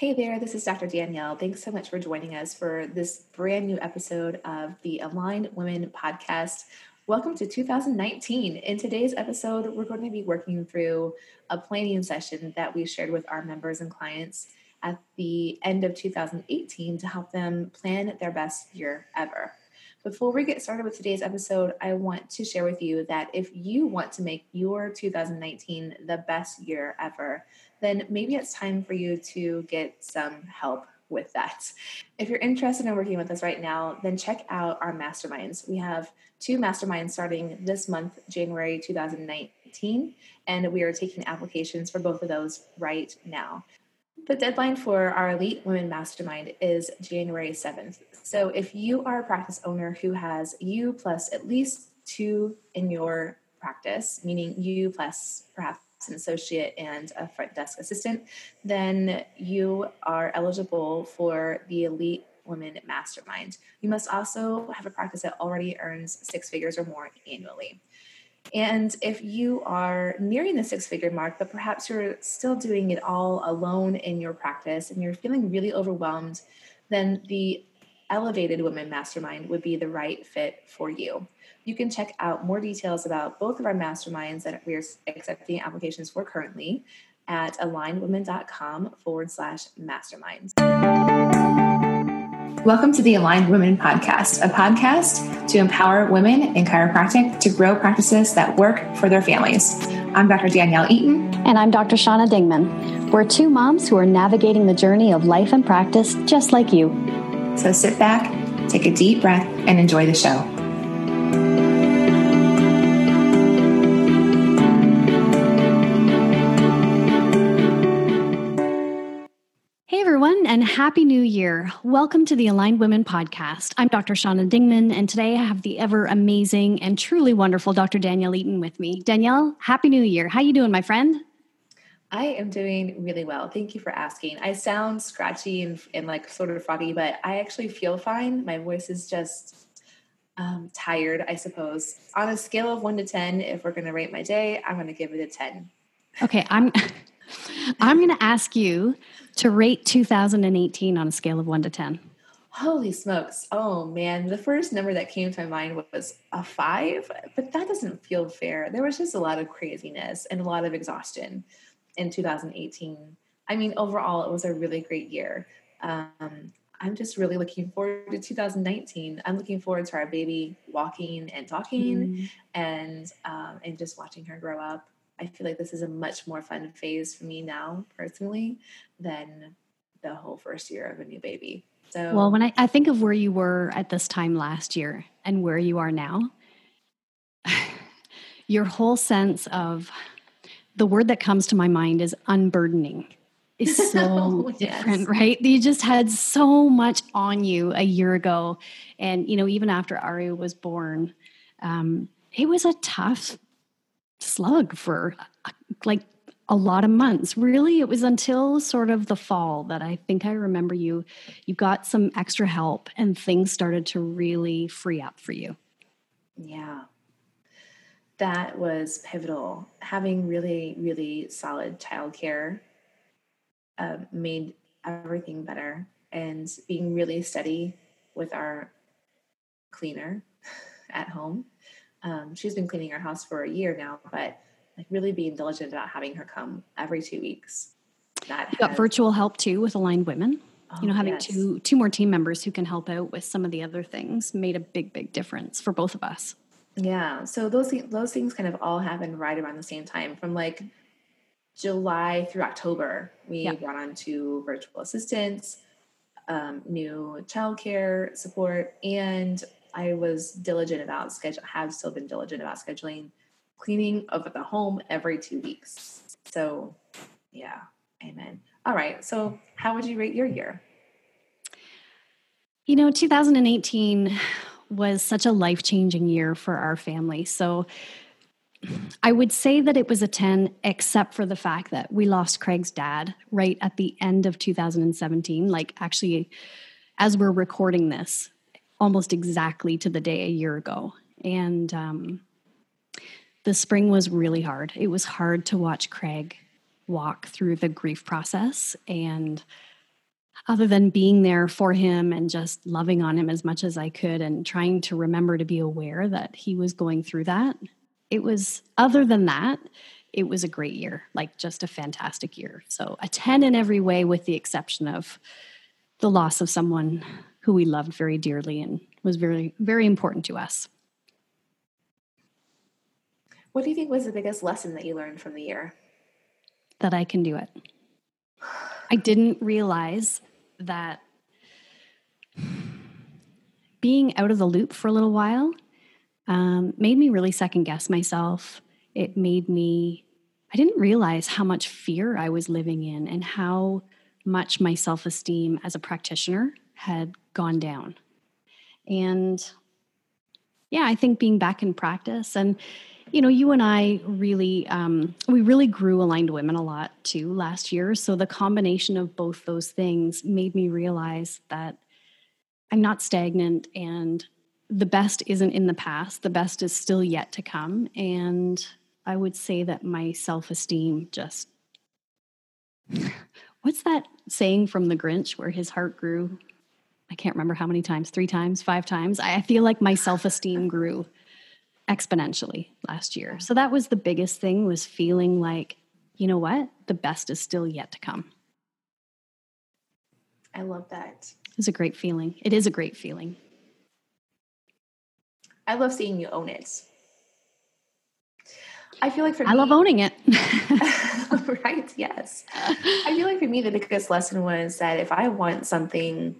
Hey there, this is Dr. Danielle. Thanks so much for joining us for this brand new episode of the Aligned Women podcast. Welcome to 2019. In today's episode, we're going to be working through a planning session that we shared with our members and clients at the end of 2018 to help them plan their best year ever. Before we get started with today's episode, I want to share with you that if you want to make your 2019 the best year ever, then maybe it's time for you to get some help with that. If you're interested in working with us right now, then check out our masterminds. We have two masterminds starting this month, January 2019, and we are taking applications for both of those right now. The deadline for our Elite Women Mastermind is January 7th. So if you are a practice owner who has you plus at least two in your practice, meaning you plus perhaps an associate and a front desk assistant, then you are eligible for the Elite Women Mastermind. You must also have a practice that already earns six figures or more annually. And if you are nearing the six figure mark, but perhaps you're still doing it all alone in your practice and you're feeling really overwhelmed, then the Elevated Women Mastermind would be the right fit for you. You can check out more details about both of our masterminds that we're accepting applications for currently at alignedwomen.com forward slash masterminds. Welcome to the Aligned Women Podcast, a podcast to empower women in chiropractic to grow practices that work for their families. I'm Dr. Danielle Eaton. And I'm Dr. Shauna Dingman. We're two moms who are navigating the journey of life and practice just like you. So sit back, take a deep breath, and enjoy the show. Hey everyone, and Happy New Year. Welcome to the Aligned Women podcast. I'm Dr. Shauna Dingman, and today I have the ever amazing and truly wonderful Dr. Danielle Eaton with me. Danielle, Happy New Year. How you doing, my friend? I am doing really well. Thank you for asking. I sound scratchy and, and like sort of froggy, but I actually feel fine. My voice is just um, tired, I suppose. On a scale of one to 10, if we're going to rate my day, I'm going to give it a 10. Okay, I'm. I'm going to ask you to rate 2018 on a scale of 1 to 10. Holy smokes. Oh man, the first number that came to my mind was a 5, but that doesn't feel fair. There was just a lot of craziness and a lot of exhaustion in 2018. I mean, overall, it was a really great year. Um, I'm just really looking forward to 2019. I'm looking forward to our baby walking and talking, mm. and um, and just watching her grow up. I feel like this is a much more fun phase for me now, personally, than the whole first year of a new baby. So, well, when I, I think of where you were at this time last year and where you are now, your whole sense of the word that comes to my mind is unburdening is so oh, different, yes. right? You just had so much on you a year ago. And, you know, even after Ari was born, um, it was a tough slug for like a lot of months. Really, it was until sort of the fall that I think I remember you you got some extra help and things started to really free up for you. Yeah. That was pivotal. Having really, really solid childcare uh, made everything better, and being really steady with our cleaner at home um, she's been cleaning our house for a year now, but like really being diligent about having her come every two weeks. That has, got virtual help too with aligned women. Oh, you know, having yes. two two more team members who can help out with some of the other things made a big, big difference for both of us. Yeah. So those those things kind of all happened right around the same time. From like July through October, we yeah. brought on two virtual assistants, um, new childcare support, and I was diligent about schedule. Have still been diligent about scheduling cleaning of the home every two weeks. So, yeah, amen. All right. So, how would you rate your year? You know, 2018 was such a life changing year for our family. So, I would say that it was a 10, except for the fact that we lost Craig's dad right at the end of 2017. Like, actually, as we're recording this, almost exactly to the day a year ago. And um, the spring was really hard. It was hard to watch Craig walk through the grief process. And other than being there for him and just loving on him as much as I could and trying to remember to be aware that he was going through that, it was, other than that, it was a great year, like just a fantastic year. So a 10 in every way, with the exception of the loss of someone who we loved very dearly and was very, very important to us. What do you think was the biggest lesson that you learned from the year? That I can do it. I didn't realize that being out of the loop for a little while um, made me really second guess myself. It made me, I didn't realize how much fear I was living in and how much my self esteem as a practitioner had gone down. And yeah, I think being back in practice and you know, you and I really, um, we really grew aligned women a lot too last year. So the combination of both those things made me realize that I'm not stagnant and the best isn't in the past. The best is still yet to come. And I would say that my self esteem just, what's that saying from the Grinch where his heart grew? I can't remember how many times, three times, five times. I feel like my self esteem grew exponentially last year. So that was the biggest thing was feeling like, you know what? The best is still yet to come. I love that. It's a great feeling. It is a great feeling. I love seeing you own it. I feel like for I me, love owning it. right, yes. I feel like for me the biggest lesson was that if I want something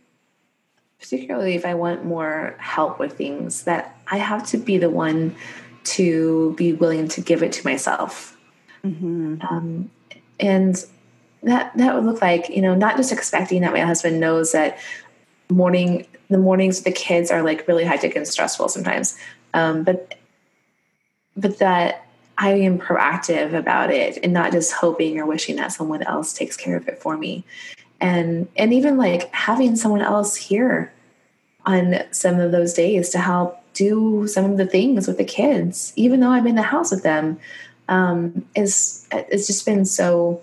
particularly if I want more help with things, that I have to be the one to be willing to give it to myself. Mm-hmm. Um, and that that would look like you know not just expecting that my husband knows that morning the mornings with the kids are like really hectic and stressful sometimes, um, but but that I am proactive about it and not just hoping or wishing that someone else takes care of it for me and and even like having someone else here on some of those days to help do some of the things with the kids even though i'm in the house with them um, is it's just been so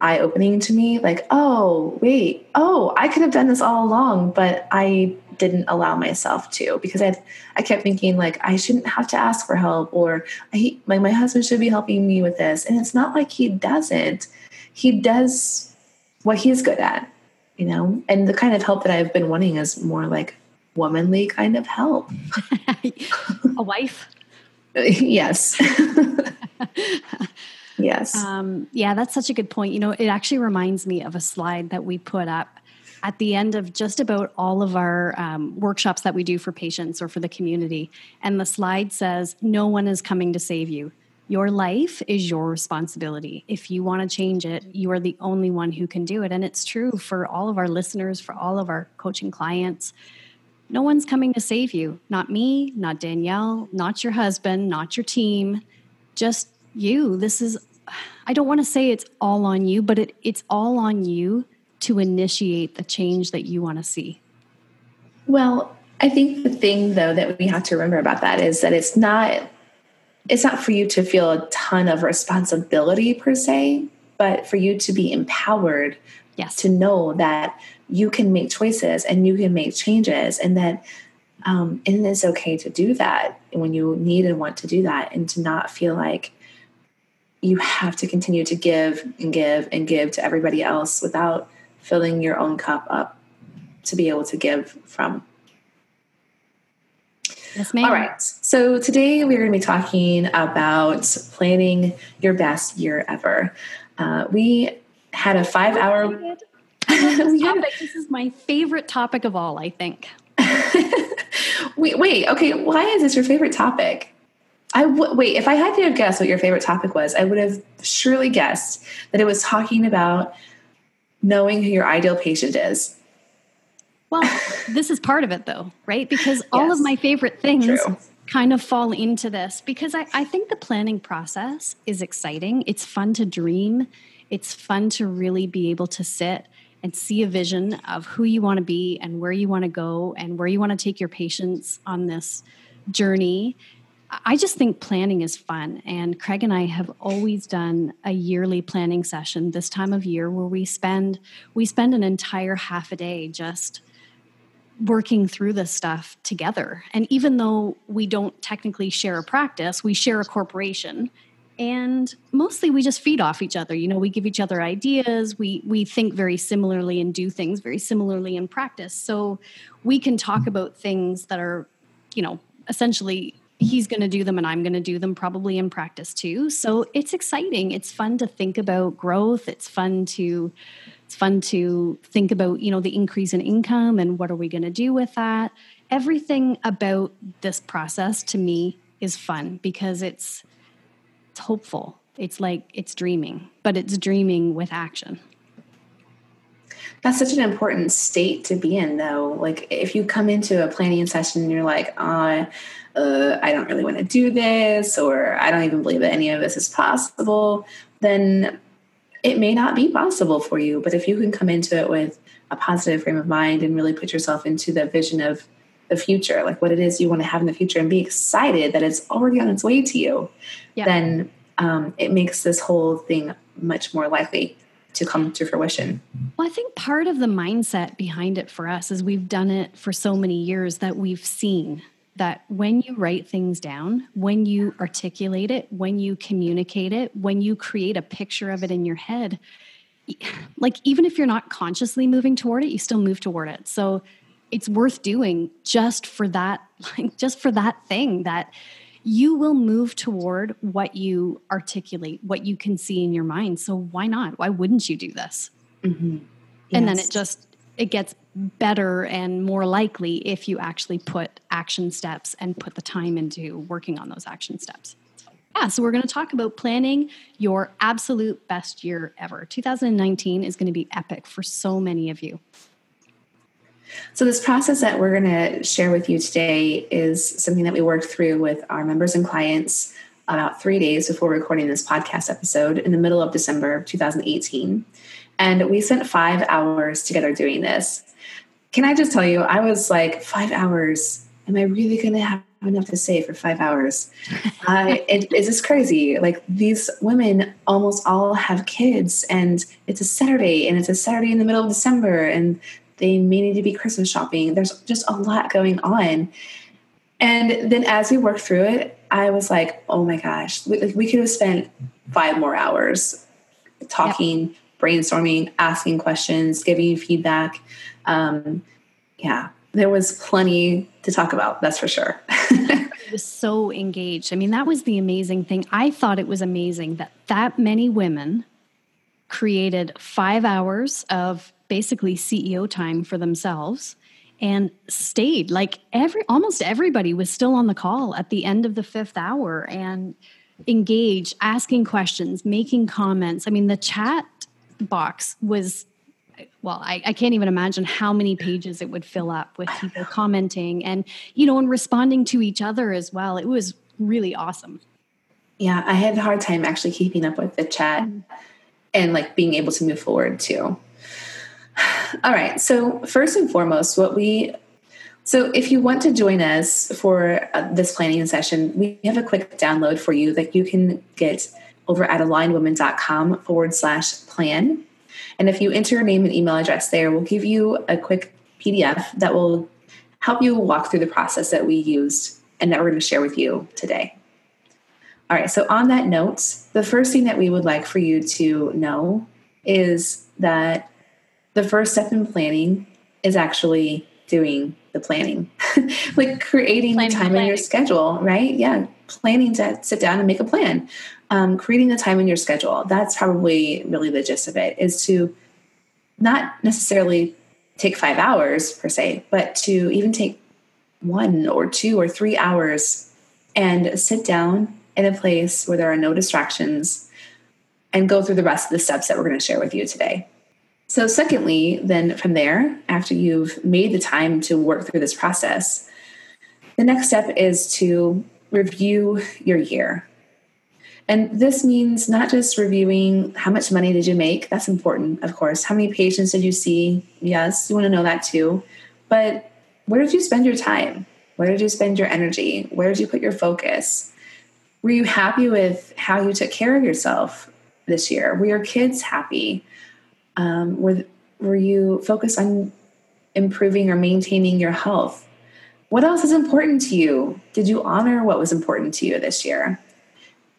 eye-opening to me. Like oh wait oh i could have done this all along but i didn't allow myself to because i i kept thinking like i shouldn't have to ask for help or I, my husband should be helping me with this. And it's not like he doesn't. He does what he's good at, you know? And the kind of help that I've been wanting is more like womanly kind of help. A wife? yes. yes. Um, yeah, that's such a good point. You know, it actually reminds me of a slide that we put up at the end of just about all of our um, workshops that we do for patients or for the community. And the slide says, No one is coming to save you. Your life is your responsibility. If you want to change it, you are the only one who can do it. And it's true for all of our listeners, for all of our coaching clients. No one's coming to save you. Not me, not Danielle, not your husband, not your team, just you. This is, I don't want to say it's all on you, but it, it's all on you to initiate the change that you want to see. Well, I think the thing, though, that we have to remember about that is that it's not it's not for you to feel a ton of responsibility per se, but for you to be empowered yes. to know that you can make choices and you can make changes and that um, and it's okay to do that when you need and want to do that and to not feel like you have to continue to give and give and give to everybody else without filling your own cup up to be able to give from Yes, ma'am. All right. So today we're going to be talking about planning your best year ever. Uh, we had a five hour. This, this is my favorite topic of all, I think. wait, wait, okay. Why is this your favorite topic? I w- wait. If I had to guess what your favorite topic was, I would have surely guessed that it was talking about knowing who your ideal patient is. Well, this is part of it though, right? Because all yes, of my favorite things true. kind of fall into this because I, I think the planning process is exciting. It's fun to dream. It's fun to really be able to sit and see a vision of who you want to be and where you want to go and where you want to take your patients on this journey. I just think planning is fun. And Craig and I have always done a yearly planning session this time of year where we spend we spend an entire half a day just working through this stuff together. And even though we don't technically share a practice, we share a corporation. And mostly we just feed off each other. You know, we give each other ideas, we we think very similarly and do things very similarly in practice. So we can talk about things that are, you know, essentially he's going to do them and I'm going to do them probably in practice too. So it's exciting. It's fun to think about growth. It's fun to it's fun to think about, you know, the increase in income and what are we going to do with that. Everything about this process to me is fun because it's it's hopeful. It's like it's dreaming, but it's dreaming with action. That's such an important state to be in, though. Like, if you come into a planning session and you're like, uh, uh, I don't really want to do this, or I don't even believe that any of this is possible, then it may not be possible for you. But if you can come into it with a positive frame of mind and really put yourself into the vision of the future, like what it is you want to have in the future, and be excited that it's already on its way to you, yeah. then um, it makes this whole thing much more likely to come to fruition. Well, I think part of the mindset behind it for us is we've done it for so many years that we've seen that when you write things down, when you articulate it, when you communicate it, when you create a picture of it in your head, like even if you're not consciously moving toward it, you still move toward it. So it's worth doing just for that, like just for that thing that you will move toward what you articulate, what you can see in your mind. So why not? Why wouldn't you do this? Mm-hmm. Yes. And then it just it gets better and more likely if you actually put action steps and put the time into working on those action steps. yeah, so we're going to talk about planning your absolute best year ever. 2019 is going to be epic for so many of you. So, this process that we're going to share with you today is something that we worked through with our members and clients about three days before recording this podcast episode in the middle of December 2018. And we spent five hours together doing this. Can I just tell you, I was like, five hours? Am I really going to have enough to say for five hours? uh, it, it's just crazy. Like, these women almost all have kids, and it's a Saturday, and it's a Saturday in the middle of December, and they may need to be Christmas shopping. There's just a lot going on. And then as we worked through it, I was like, oh my gosh, we, we could have spent five more hours talking, brainstorming, asking questions, giving feedback. Um, yeah, there was plenty to talk about, that's for sure. was so engaged. I mean, that was the amazing thing. I thought it was amazing that that many women created five hours of basically CEO time for themselves and stayed. Like every almost everybody was still on the call at the end of the fifth hour and engaged asking questions making comments. I mean the chat box was well I, I, can't even imagine how many pages it would fill up with people commenting and you know and responding to each other as well. It was really awesome. Yeah i had a hard time actually keeping up with the chat mm-hmm. and like being able to move forward too all right. So, first and foremost, what we so if you want to join us for uh, this planning session, we have a quick download for you that you can get over at alignedwomen.com forward slash plan. And if you enter your name and email address there, we'll give you a quick PDF that will help you walk through the process that we used and that we're going to share with you today. All right, so on that note, the first thing that we would like for you to know is that the first step in planning is actually doing the planning, like creating planning, time planning. in your schedule, right? Yeah, planning to sit down and make a plan. Um, creating the time in your schedule. That's probably really the gist of it. Is to not necessarily take five hours per se, but to even take one or two or three hours and sit down in a place where there are no distractions and go through the rest of the steps that we're going to share with you today. So, secondly, then from there, after you've made the time to work through this process, the next step is to review your year. And this means not just reviewing how much money did you make, that's important, of course. How many patients did you see? Yes, you want to know that too. But where did you spend your time? Where did you spend your energy? Where did you put your focus? Were you happy with how you took care of yourself this year? Were your kids happy? Um, were were you focused on improving or maintaining your health? What else is important to you? Did you honor what was important to you this year?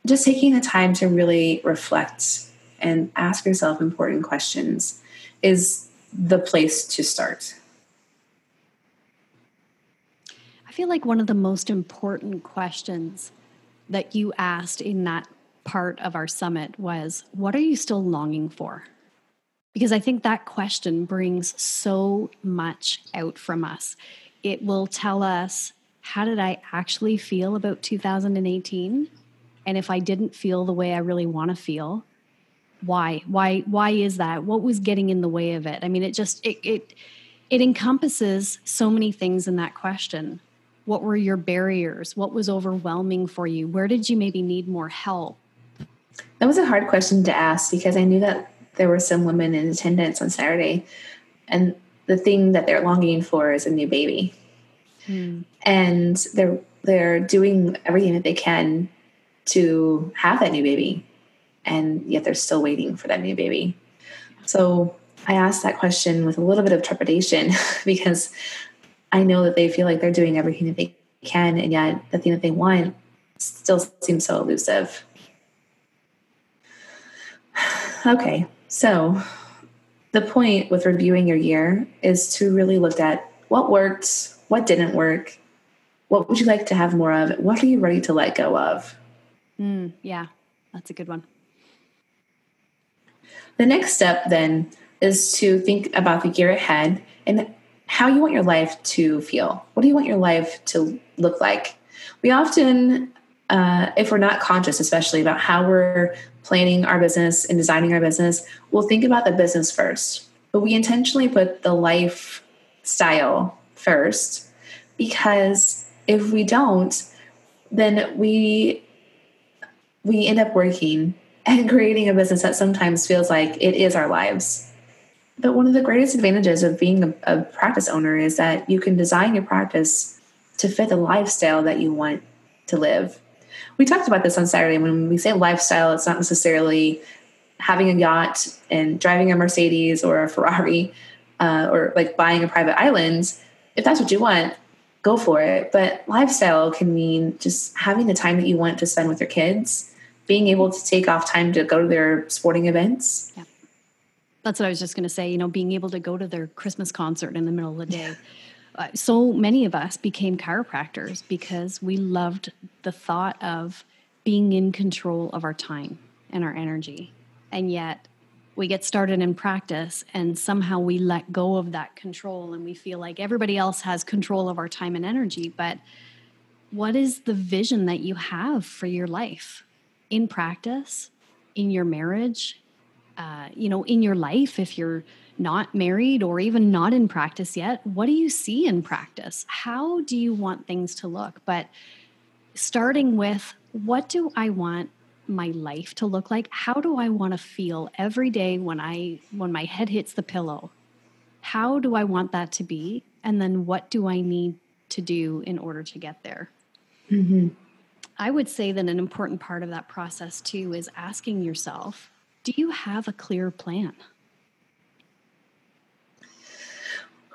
Just taking the time to really reflect and ask yourself important questions is the place to start. I feel like one of the most important questions that you asked in that part of our summit was what are you still longing for? Because I think that question brings so much out from us. It will tell us how did I actually feel about 2018? And if I didn't feel the way I really want to feel, why? Why why is that? What was getting in the way of it? I mean, it just it it it encompasses so many things in that question. What were your barriers? What was overwhelming for you? Where did you maybe need more help? That was a hard question to ask because I knew that there were some women in attendance on Saturday, and the thing that they're longing for is a new baby, hmm. and they're they're doing everything that they can to have that new baby, and yet they're still waiting for that new baby. So I asked that question with a little bit of trepidation because I know that they feel like they're doing everything that they can, and yet the thing that they want still seems so elusive. Okay, so, the point with reviewing your year is to really look at what worked, what didn't work, what would you like to have more of, what are you ready to let go of? Mm, yeah, that's a good one. The next step then is to think about the year ahead and how you want your life to feel. What do you want your life to look like? We often, uh, if we're not conscious, especially about how we're planning our business and designing our business, we'll think about the business first. But we intentionally put the lifestyle first because if we don't, then we we end up working and creating a business that sometimes feels like it is our lives. But one of the greatest advantages of being a, a practice owner is that you can design your practice to fit the lifestyle that you want to live we talked about this on Saturday. When we say lifestyle, it's not necessarily having a yacht and driving a Mercedes or a Ferrari uh, or like buying a private island. If that's what you want, go for it. But lifestyle can mean just having the time that you want to spend with your kids, being able to take off time to go to their sporting events. Yeah. That's what I was just going to say. You know, being able to go to their Christmas concert in the middle of the day. Uh, so many of us became chiropractors because we loved the thought of being in control of our time and our energy. And yet, we get started in practice and somehow we let go of that control and we feel like everybody else has control of our time and energy. But what is the vision that you have for your life in practice, in your marriage, uh, you know, in your life if you're not married or even not in practice yet, what do you see in practice? How do you want things to look? But starting with what do I want my life to look like? How do I want to feel every day when I when my head hits the pillow? How do I want that to be? And then what do I need to do in order to get there? Mm-hmm. I would say that an important part of that process too is asking yourself, do you have a clear plan?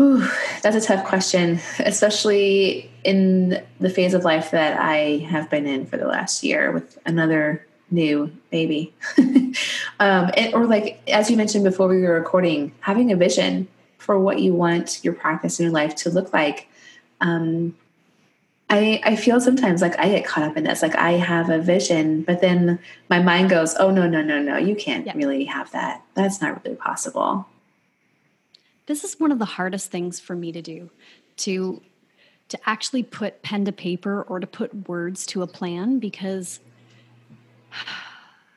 Ooh, that's a tough question, especially in the phase of life that I have been in for the last year with another new baby. um, and, or, like, as you mentioned before we were recording, having a vision for what you want your practice in your life to look like. Um, I, I feel sometimes like I get caught up in this. Like I have a vision, but then my mind goes, oh, no, no, no, no, you can't yeah. really have that. That's not really possible this is one of the hardest things for me to do to to actually put pen to paper or to put words to a plan because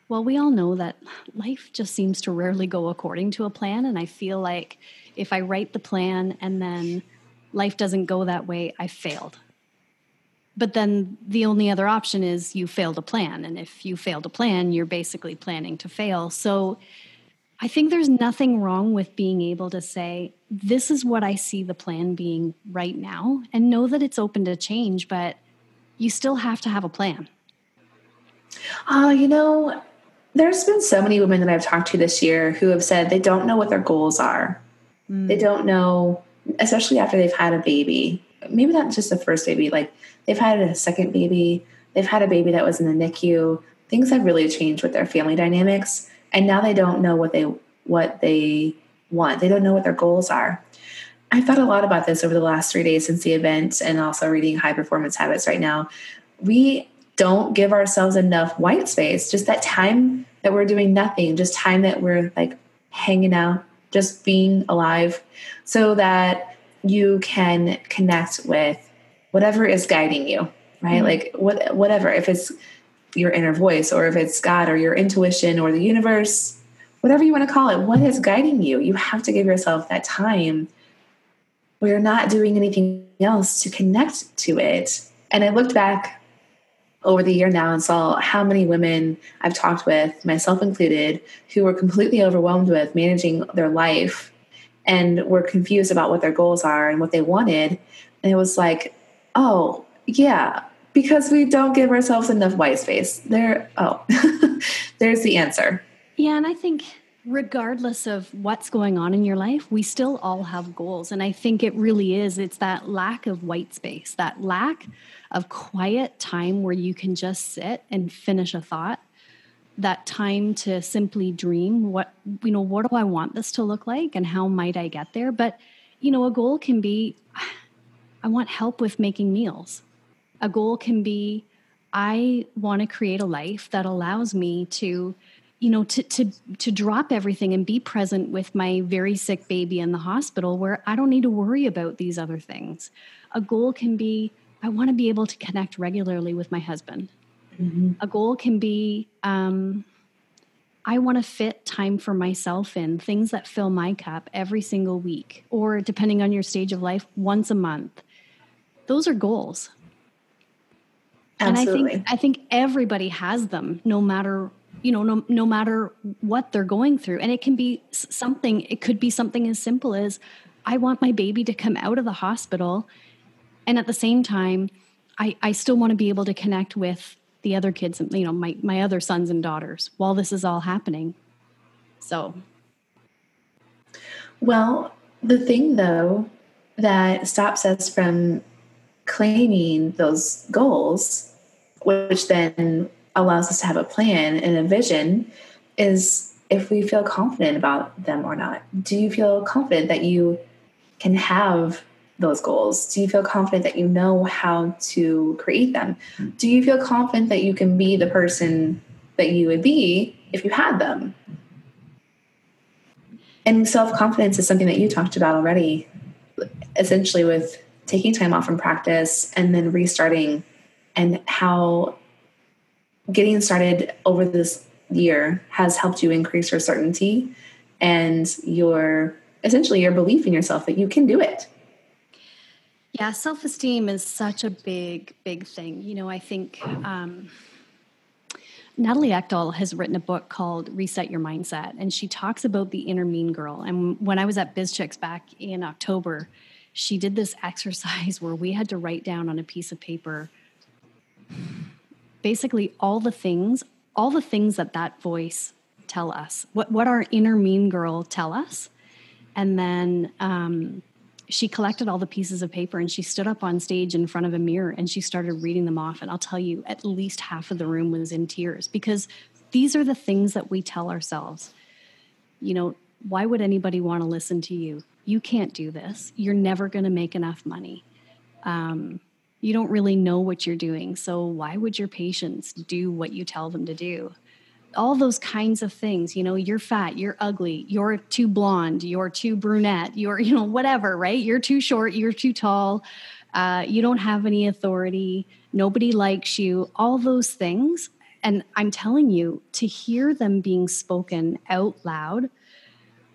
well we all know that life just seems to rarely go according to a plan. And i feel like if i write the plan and then life doesn't go that way i failed. But then the only other option is you fail to plan. And if you fail to plan you're basically planning to fail. So I think there's nothing wrong with being able to say, this is what I see the plan being right now, and know that it's open to change, but you still have to have a plan. Oh, you know, there's been so many women that I've talked to this year who have said they don't know what their goals are. Mm. They don't know, especially after they've had a baby. Maybe not just the first baby, like they've had a second baby, they've had a baby that was in the NICU. Things have really changed with their family dynamics and now they don't know what they what they want. They don't know what their goals are. I've thought a lot about this over the last three days since the event and also reading high performance habits right now. We don't give ourselves enough white space, just that time that we're doing nothing, just time that we're like hanging out, just being alive, so that you can connect with whatever is guiding you, right? Mm-hmm. Like what whatever. If it's your inner voice or if it's God or your intuition or the universe, whatever you want to call it, what is guiding you? You have to give yourself that time where you're not doing anything else to connect to it. And I looked back over the year now and saw how many women I've talked with, myself included, who were completely overwhelmed with managing their life and were confused about what their goals are and what they wanted. And it was like, oh, yeah, because we don't give ourselves enough white space. There, oh, there's the answer. Yeah, and I think regardless of what's going on in your life, we still all have goals. And I think it really is, it's that lack of white space, that lack of quiet time where you can just sit and finish a thought. That time to simply dream what, you know, what do I want this to look like and how might I get there? But, you know, a goal can be I want help with making meals a goal can be I want to create a life that allows me to you know to to to drop everything and be present with my very sick baby in the hospital where I don't need to worry about these other things. A goal can be I want to be able to connect regularly with my husband. Mm-hmm. A goal can be um, I want to fit time for myself in things that fill my cup every single week, or depending on your stage of life, once a month. Those are goals. Absolutely. And I think I think everybody has them, no matter you know, no no matter what they're going through. And it can be something. It could be something as simple as I want my baby to come out of the hospital, and at the same time, I I still want to be able to connect with the other kids, and you know, my my other sons and daughters while this is all happening. So, well, the thing though that stops us from claiming those goals which then allows us to have a plan and a vision, is if we feel confident about them or not. Do you feel confident that you can have those goals? Do you feel confident that you know how to create them? Do you feel confident that you can be the person that you would be if you had them? And self confidence is something that you talked about already, essentially, with taking time off from practice and then restarting and how getting started over this year has helped you increase your certainty and your essentially your belief in yourself that you can do it. Yeah, self esteem is such a big, big thing. You know, I think um, Natalie Eckdahl has written a book called Reset Your Mindset, and she talks about the inner mean girl. And when I was at BizChix back in October, she did this exercise where we had to write down on a piece of paper basically all the things, all the things that that voice tell us, what what our inner mean girl tell us, and then um, she collected all the pieces of paper and she stood up on stage in front of a mirror and she started reading them off. And I'll tell you, at least half of the room was in tears because these are the things that we tell ourselves. You know, why would anybody want to listen to you? You can't do this. You're never going to make enough money. Um, you don't really know what you're doing. So why would your patients do what you tell them to do? All those kinds of things, you know, you're fat, you're ugly, you're too blonde, you're too brunette, you're, you know, whatever, right? You're too short, you're too tall, uh, you don't have any authority, nobody likes you, all those things. And I'm telling you, to hear them being spoken out loud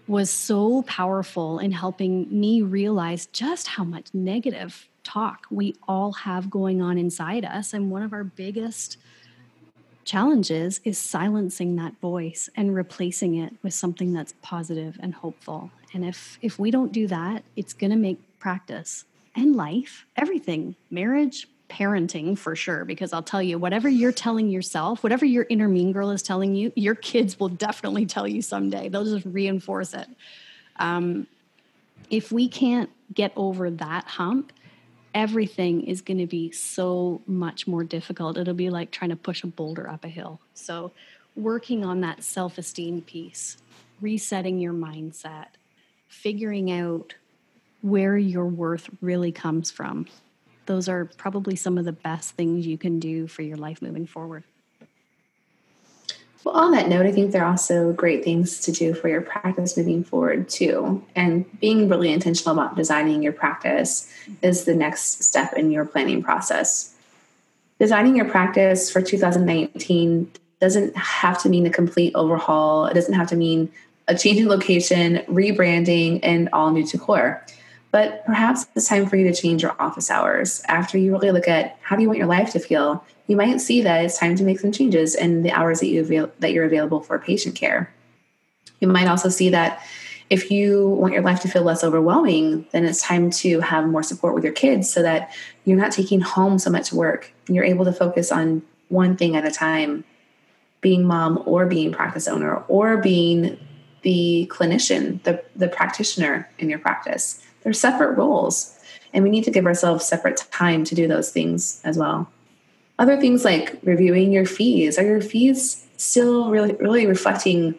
was so powerful in helping me realize just how much negative talk we all have going on inside us. And one of our biggest challenge is is silencing that voice and replacing it with something that's positive and hopeful and if if we don't do that it's going to make practice and life everything marriage parenting for sure because i'll tell you whatever you're telling yourself whatever your inner mean girl is telling you your kids will definitely tell you someday they'll just reinforce it um, if we can't get over that hump everything is going to be so much more difficult. It'll be like trying to push a boulder up a hill. So, working on that self esteem piece, resetting your mindset, figuring out where your worth really comes from. Those are probably some of the best things you can do for your life moving forward. Well, on that note, I think there are also great things to do for your practice moving forward, too. And being really intentional about designing your practice is the next step in your planning process. Designing your practice for 2019 doesn't have to mean a complete overhaul, it doesn't have to mean a change in location, rebranding, and all new decor. But perhaps it's time for you to change your office hours after you really look at how do you want your life to feel you might see that it's time to make some changes in the hours that you avail- that you're available for patient care. You might also see that if you want your life to feel less overwhelming, then it's time to have more support with your kids so that you're not taking home so much work. You're able to focus on one thing at a time, being mom or being practice owner or being the clinician, the, the practitioner in your practice. They're separate roles, and we need to give ourselves separate time to do those things as well. Other things like reviewing your fees. Are your fees still really, really reflecting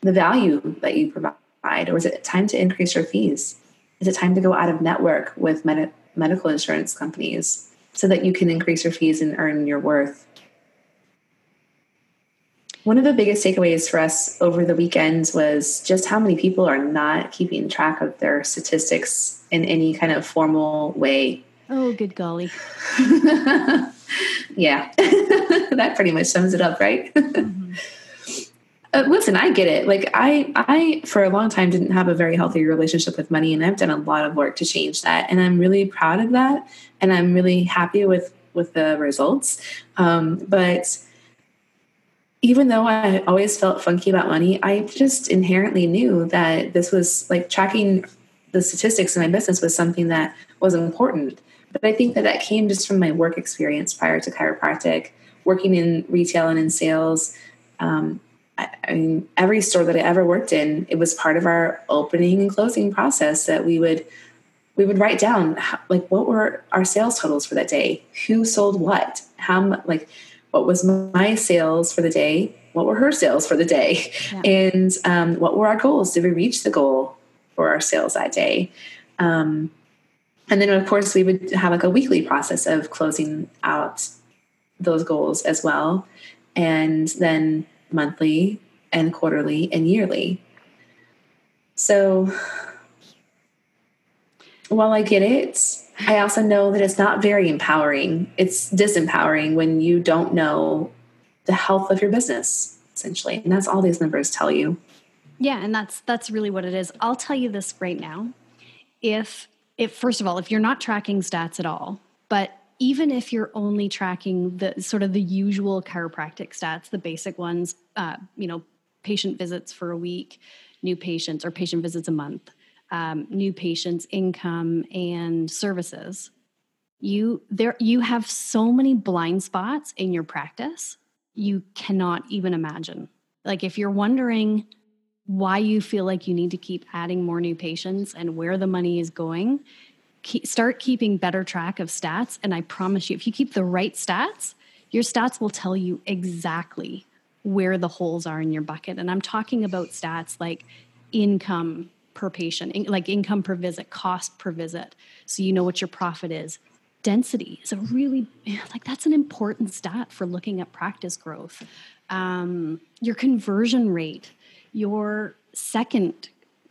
the value that you provide? Or is it time to increase your fees? Is it time to go out of network with med- medical insurance companies so that you can increase your fees and earn your worth? One of the biggest takeaways for us over the weekend was just how many people are not keeping track of their statistics in any kind of formal way. Oh, good golly. yeah, that pretty much sums it up, right? Mm-hmm. Uh, listen, I get it. Like I, I for a long time didn't have a very healthy relationship with money, and I've done a lot of work to change that, and I'm really proud of that, and I'm really happy with with the results. Um, but even though I always felt funky about money, I just inherently knew that this was like tracking the statistics in my business was something that was important. But I think that that came just from my work experience prior to chiropractic, working in retail and in sales. Um, I, I mean, every store that I ever worked in, it was part of our opening and closing process that we would we would write down how, like what were our sales totals for that day, who sold what, how like what was my sales for the day, what were her sales for the day, yeah. and um, what were our goals? Did we reach the goal for our sales that day? Um, and then, of course, we would have like a weekly process of closing out those goals as well. And then monthly and quarterly and yearly. So while I get it, I also know that it's not very empowering. It's disempowering when you don't know the health of your business, essentially. And that's all these numbers tell you. Yeah, and that's that's really what it is. I'll tell you this right now. If if first of all, if you're not tracking stats at all, but even if you're only tracking the sort of the usual chiropractic stats, the basic ones, uh, you know, patient visits for a week, new patients or patient visits a month, um, new patients, income, and services. You there you have so many blind spots in your practice you cannot even imagine. Like if you're wondering why you feel like you need to keep adding more new patients and where the money is going, keep, start keeping better track of stats. And I promise you, if you keep the right stats, your stats will tell you exactly where the holes are in your bucket. And I'm talking about stats like income per patient, in, like income per visit, cost per visit. So you know what your profit is. Density is a really, like, that's an important stat for looking at practice growth. Um, your conversion rate your second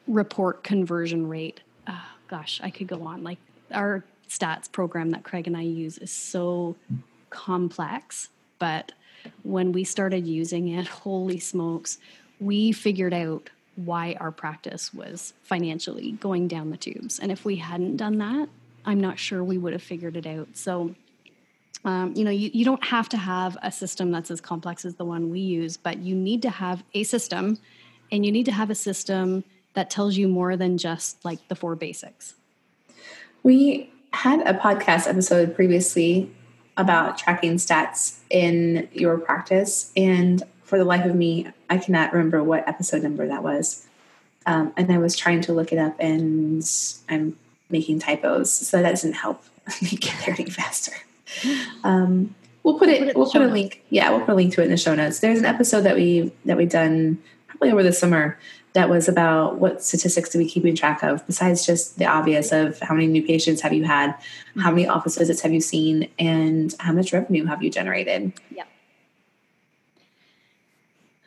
report conversion rate, oh, gosh, I could go on. Like our stats program that Craig and I use is so complex, but when we started using it, holy smokes, we figured out why our practice was financially going down the tubes. And if we hadn't done that, I'm not sure we would have figured it out. So um, you know, you, you don't have to have a system that's as complex as the one we use, but you need to have a system and you need to have a system that tells you more than just like the four basics. We had a podcast episode previously about tracking stats in your practice. And for the life of me, I cannot remember what episode number that was. Um, and I was trying to look it up and I'm making typos. So that doesn't help me get there any faster. Um, we'll put it, we'll put a link. Yeah, we'll put a link to it in the show notes. There's an episode that we, that we've done probably over the summer that was about what statistics do we keeping track of besides just the obvious of how many new patients have you had, how many office visits have you seen, and how much revenue have you generated? Yeah.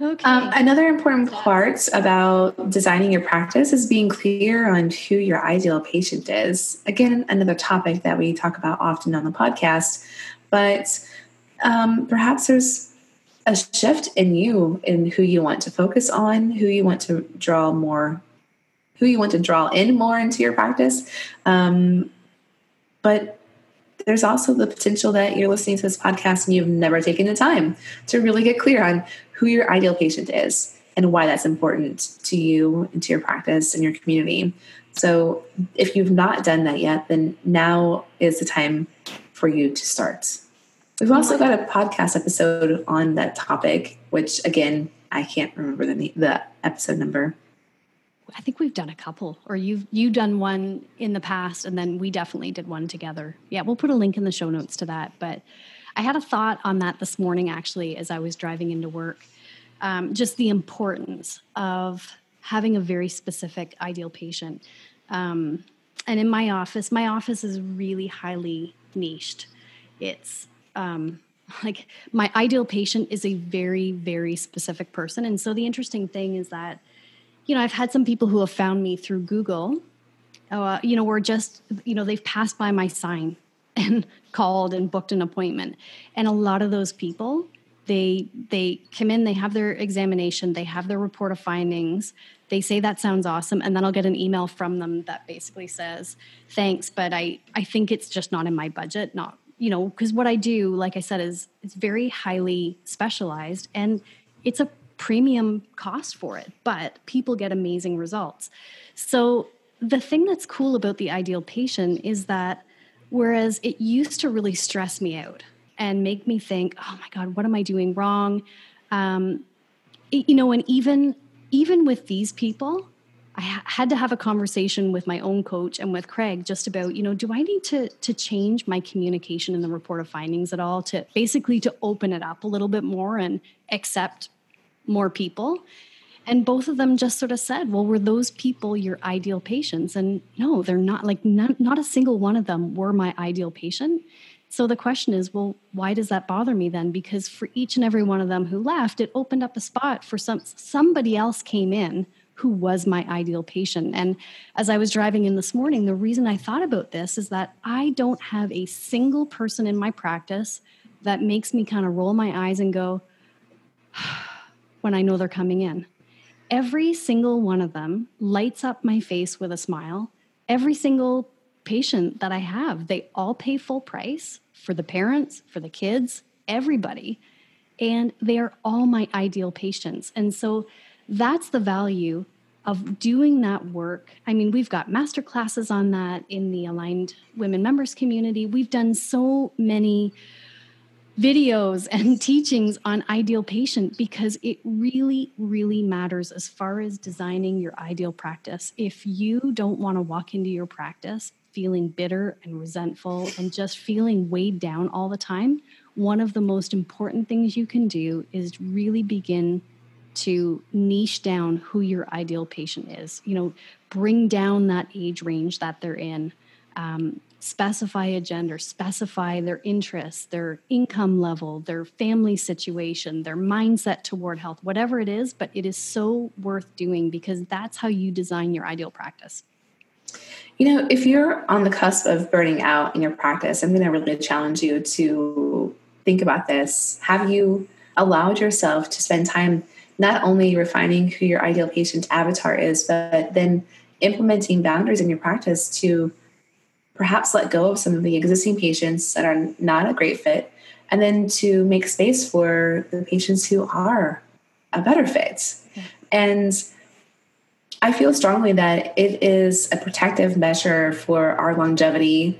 Okay. Um, another important part about designing your practice is being clear on who your ideal patient is. Again, another topic that we talk about often on the podcast, but um, perhaps there's a shift in you in who you want to focus on, who you want to draw more, who you want to draw in more into your practice. Um, but there's also the potential that you're listening to this podcast and you've never taken the time to really get clear on who your ideal patient is and why that's important to you and to your practice and your community. So if you've not done that yet, then now is the time for you to start. We've also got a podcast episode on that topic, which again, I can't remember the the episode number. I think we've done a couple, or you've you done one in the past, and then we definitely did one together. Yeah, we'll put a link in the show notes to that. But I had a thought on that this morning, actually, as I was driving into work. Um, just the importance of having a very specific ideal patient. Um, and in my office, my office is really highly niched. It's um, like my ideal patient is a very very specific person and so the interesting thing is that you know i've had some people who have found me through google uh, you know or just you know they've passed by my sign and called and booked an appointment and a lot of those people they they come in they have their examination they have their report of findings they say that sounds awesome and then i'll get an email from them that basically says thanks but i i think it's just not in my budget not you know, because what I do, like I said, is it's very highly specialized and it's a premium cost for it, but people get amazing results. So the thing that's cool about the ideal patient is that whereas it used to really stress me out and make me think, oh my God, what am I doing wrong? Um, it, you know, and even even with these people, I ha- had to have a conversation with my own coach and with Craig just about, you know, do I need to to change my communication in the report of findings at all to basically to open it up a little bit more and accept more people? And both of them just sort of said, "Well, were those people your ideal patients?" And no, they're not. Like not, not a single one of them were my ideal patient. So the question is, well, why does that bother me then? Because for each and every one of them who left, it opened up a spot for some somebody else came in who was my ideal patient. And as I was driving in this morning, the reason I thought about this is that I don't have a single person in my practice that makes me kind of roll my eyes and go, when I know they're coming in. Every single one of them lights up my face with a smile. Every single patient that I have, they all pay full price for the parents, for the kids, everybody. And they are all my ideal patients. And so that's the value of doing that work. I mean, we've got master classes on that in the Aligned Women Members community. We've done so many videos and teachings on ideal patient because it really, really matters as far as designing your ideal practice. If you don't want to walk into your practice feeling bitter and resentful and just feeling weighed down all the time, one of the most important things you can do is really begin to niche down who your ideal patient is. You know, bring down that age range that they're in. Um, specify a gender, specify their interests, their income level, their family situation, their mindset toward health, whatever it is, but it is so worth doing because that's how you design your ideal practice. You know, if you're on the cusp of burning out in your practice, I'm going to really challenge you to think about this. Have you allowed yourself to spend time not only refining who your ideal patient avatar is, but then implementing boundaries in your practice to perhaps let go of some of the existing patients that are not a great fit, and then to make space for the patients who are a better fit. And I feel strongly that it is a protective measure for our longevity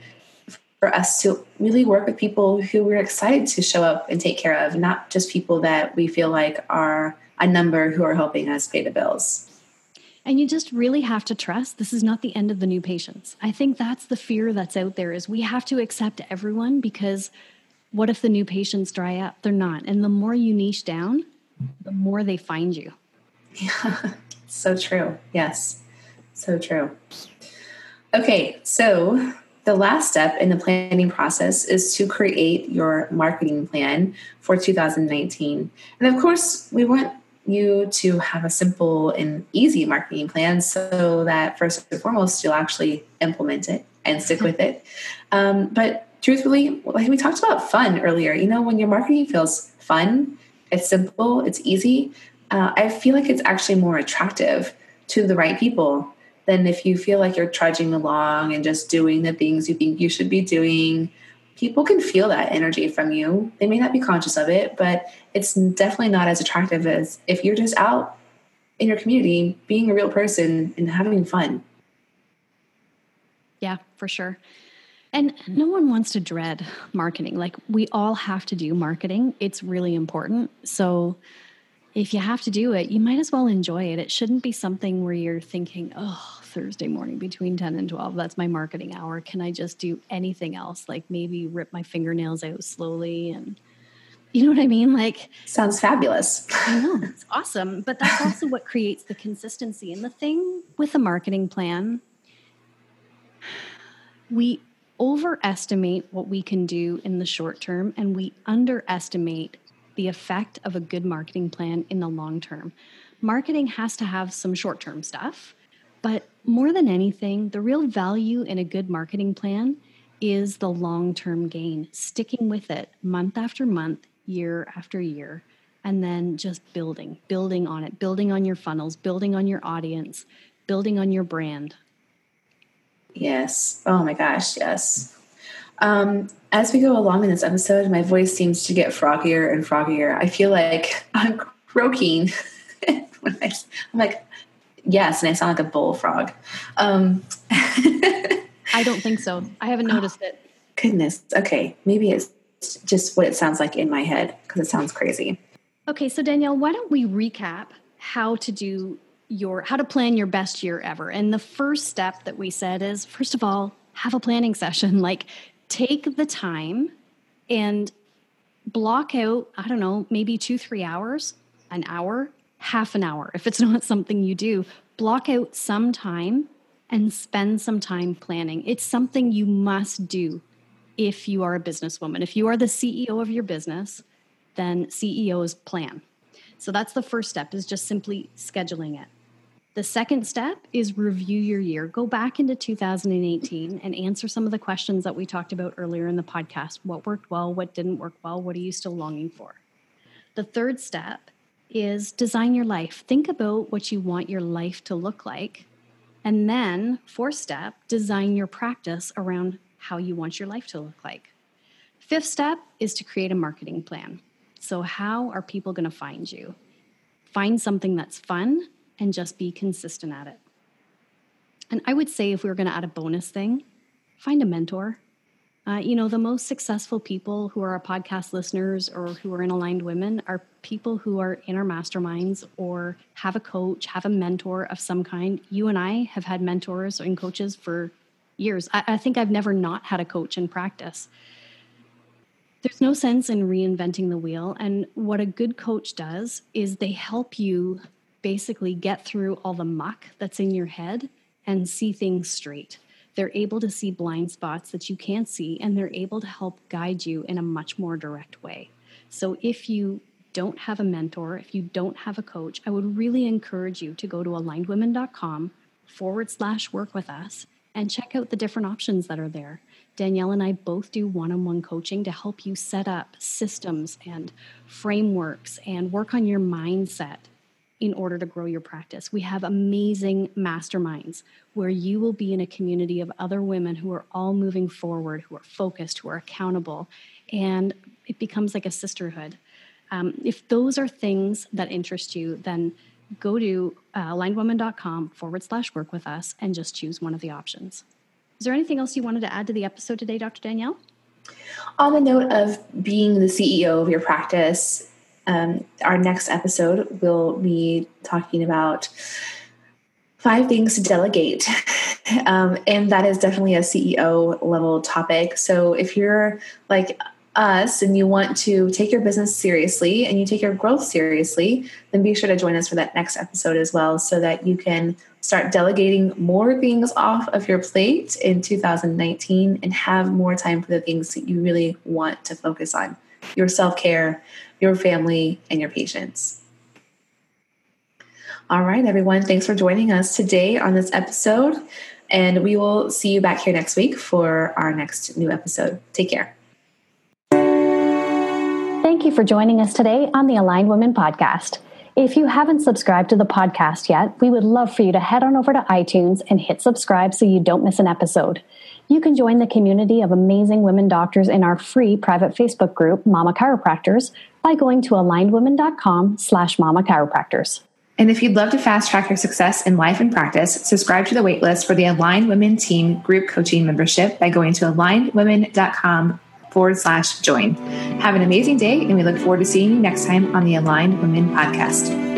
for us to really work with people who we're excited to show up and take care of, not just people that we feel like are a number who are helping us pay the bills. And you just really have to trust this is not the end of the new patients. I think that's the fear that's out there is we have to accept everyone because what if the new patients dry up? They're not. And the more you niche down, the more they find you. Yeah, so true. Yes, so true. Okay, so the last step in the planning process is to create your marketing plan for 2019. And of course, we want you to have a simple and easy marketing plan so that first and foremost you'll actually implement it and stick with it. Um, but truthfully like we talked about fun earlier you know when your marketing feels fun it's simple it's easy uh, i feel like it's actually more attractive to the right people than if you feel like you're trudging along and just doing the things you think you should be doing people can feel that energy from you. They may not be conscious of it, but it's definitely not as attractive as if you're just out in your community being a real person and having fun. Yeah, for sure. And no one wants to dread marketing. Like we all have to do marketing. It's really important. So if you have to do it, you might as well enjoy it. It shouldn't be something where you're thinking, oh, Thursday morning between 10 and 12. That's my marketing hour. Can I just do anything else? Like maybe rip my fingernails out slowly and you know what I mean? Like sounds fabulous. I know. It's awesome. But that's also what creates the consistency. And the thing with a marketing plan, we overestimate what we can do in the short term and we underestimate the effect of a good marketing plan in the long term. Marketing has to have some short term stuff, but more than anything, the real value in a good marketing plan is the long term gain, sticking with it month after month, year after year, and then just building, building on it, building on your funnels, building on your audience, building on your brand. Yes. Oh my gosh, yes. Um, as we go along in this episode, my voice seems to get froggier and froggier. I feel like I'm croaking. I'm like, Yes, and I sound like a bullfrog. Um, I don't think so. I haven't noticed oh, it. Goodness. Okay, maybe it's just what it sounds like in my head because it sounds crazy. Okay, so Danielle, why don't we recap how to do your how to plan your best year ever? And the first step that we said is first of all, have a planning session. Like take the time and block out, I don't know, maybe 2-3 hours, an hour half an hour. If it's not something you do, block out some time and spend some time planning. It's something you must do if you are a businesswoman. If you are the CEO of your business, then CEOs plan. So that's the first step is just simply scheduling it. The second step is review your year. Go back into 2018 and answer some of the questions that we talked about earlier in the podcast. What worked well? What didn't work well? What are you still longing for? The third step is design your life. Think about what you want your life to look like. And then, fourth step, design your practice around how you want your life to look like. Fifth step is to create a marketing plan. So, how are people going to find you? Find something that's fun and just be consistent at it. And I would say, if we were going to add a bonus thing, find a mentor. Uh, you know, the most successful people who are our podcast listeners or who are in Aligned Women are people who are in our masterminds or have a coach, have a mentor of some kind. You and I have had mentors and coaches for years. I, I think I've never not had a coach in practice. There's no sense in reinventing the wheel. And what a good coach does is they help you basically get through all the muck that's in your head and see things straight they're able to see blind spots that you can't see, and they're able to help guide you in a much more direct way. So if you don't have a mentor, if you don't have a coach, I would really encourage you to go to alignedwomen.com forward slash work with us and check out the different options that are there. Danielle and I both do one on one coaching to help you set up systems and frameworks and work on your mindset in order to grow your practice. We have amazing masterminds where you will be in a community of other women who are all moving forward, who are focused, who are accountable, and it becomes like a sisterhood. Um, if those are things that interest you, then go to uh, alignedwomen.com forward slash work with us and just choose one of the options. Is there anything else you wanted to add to the episode today, Dr. Danielle? On the note of being the CEO of your practice, um, our next episode will be talking about five things to delegate. Um, and that is definitely a CEO level topic. So if you're like us and you want to take your business seriously and you take your growth seriously, then be sure to join us for that next episode as well so that you can start delegating more things off of your plate in 2019 and have more time for the things that you really want to focus on your self care, your family, and your patients. All right, everyone, thanks for joining us today on this episode. And we will see you back here next week for our next new episode. Take care. Thank you for joining us today on the Aligned Women Podcast. If you haven't subscribed to the podcast yet, we would love for you to head on over to iTunes and hit subscribe so you don't miss an episode. You can join the community of amazing women doctors in our free private Facebook group, Mama Chiropractors, by going to alignedwomen.com slash mama chiropractors. And if you'd love to fast track your success in life and practice, subscribe to the waitlist for the Aligned Women Team Group Coaching membership by going to alignedwomen.com forward slash join. Have an amazing day, and we look forward to seeing you next time on the Aligned Women Podcast.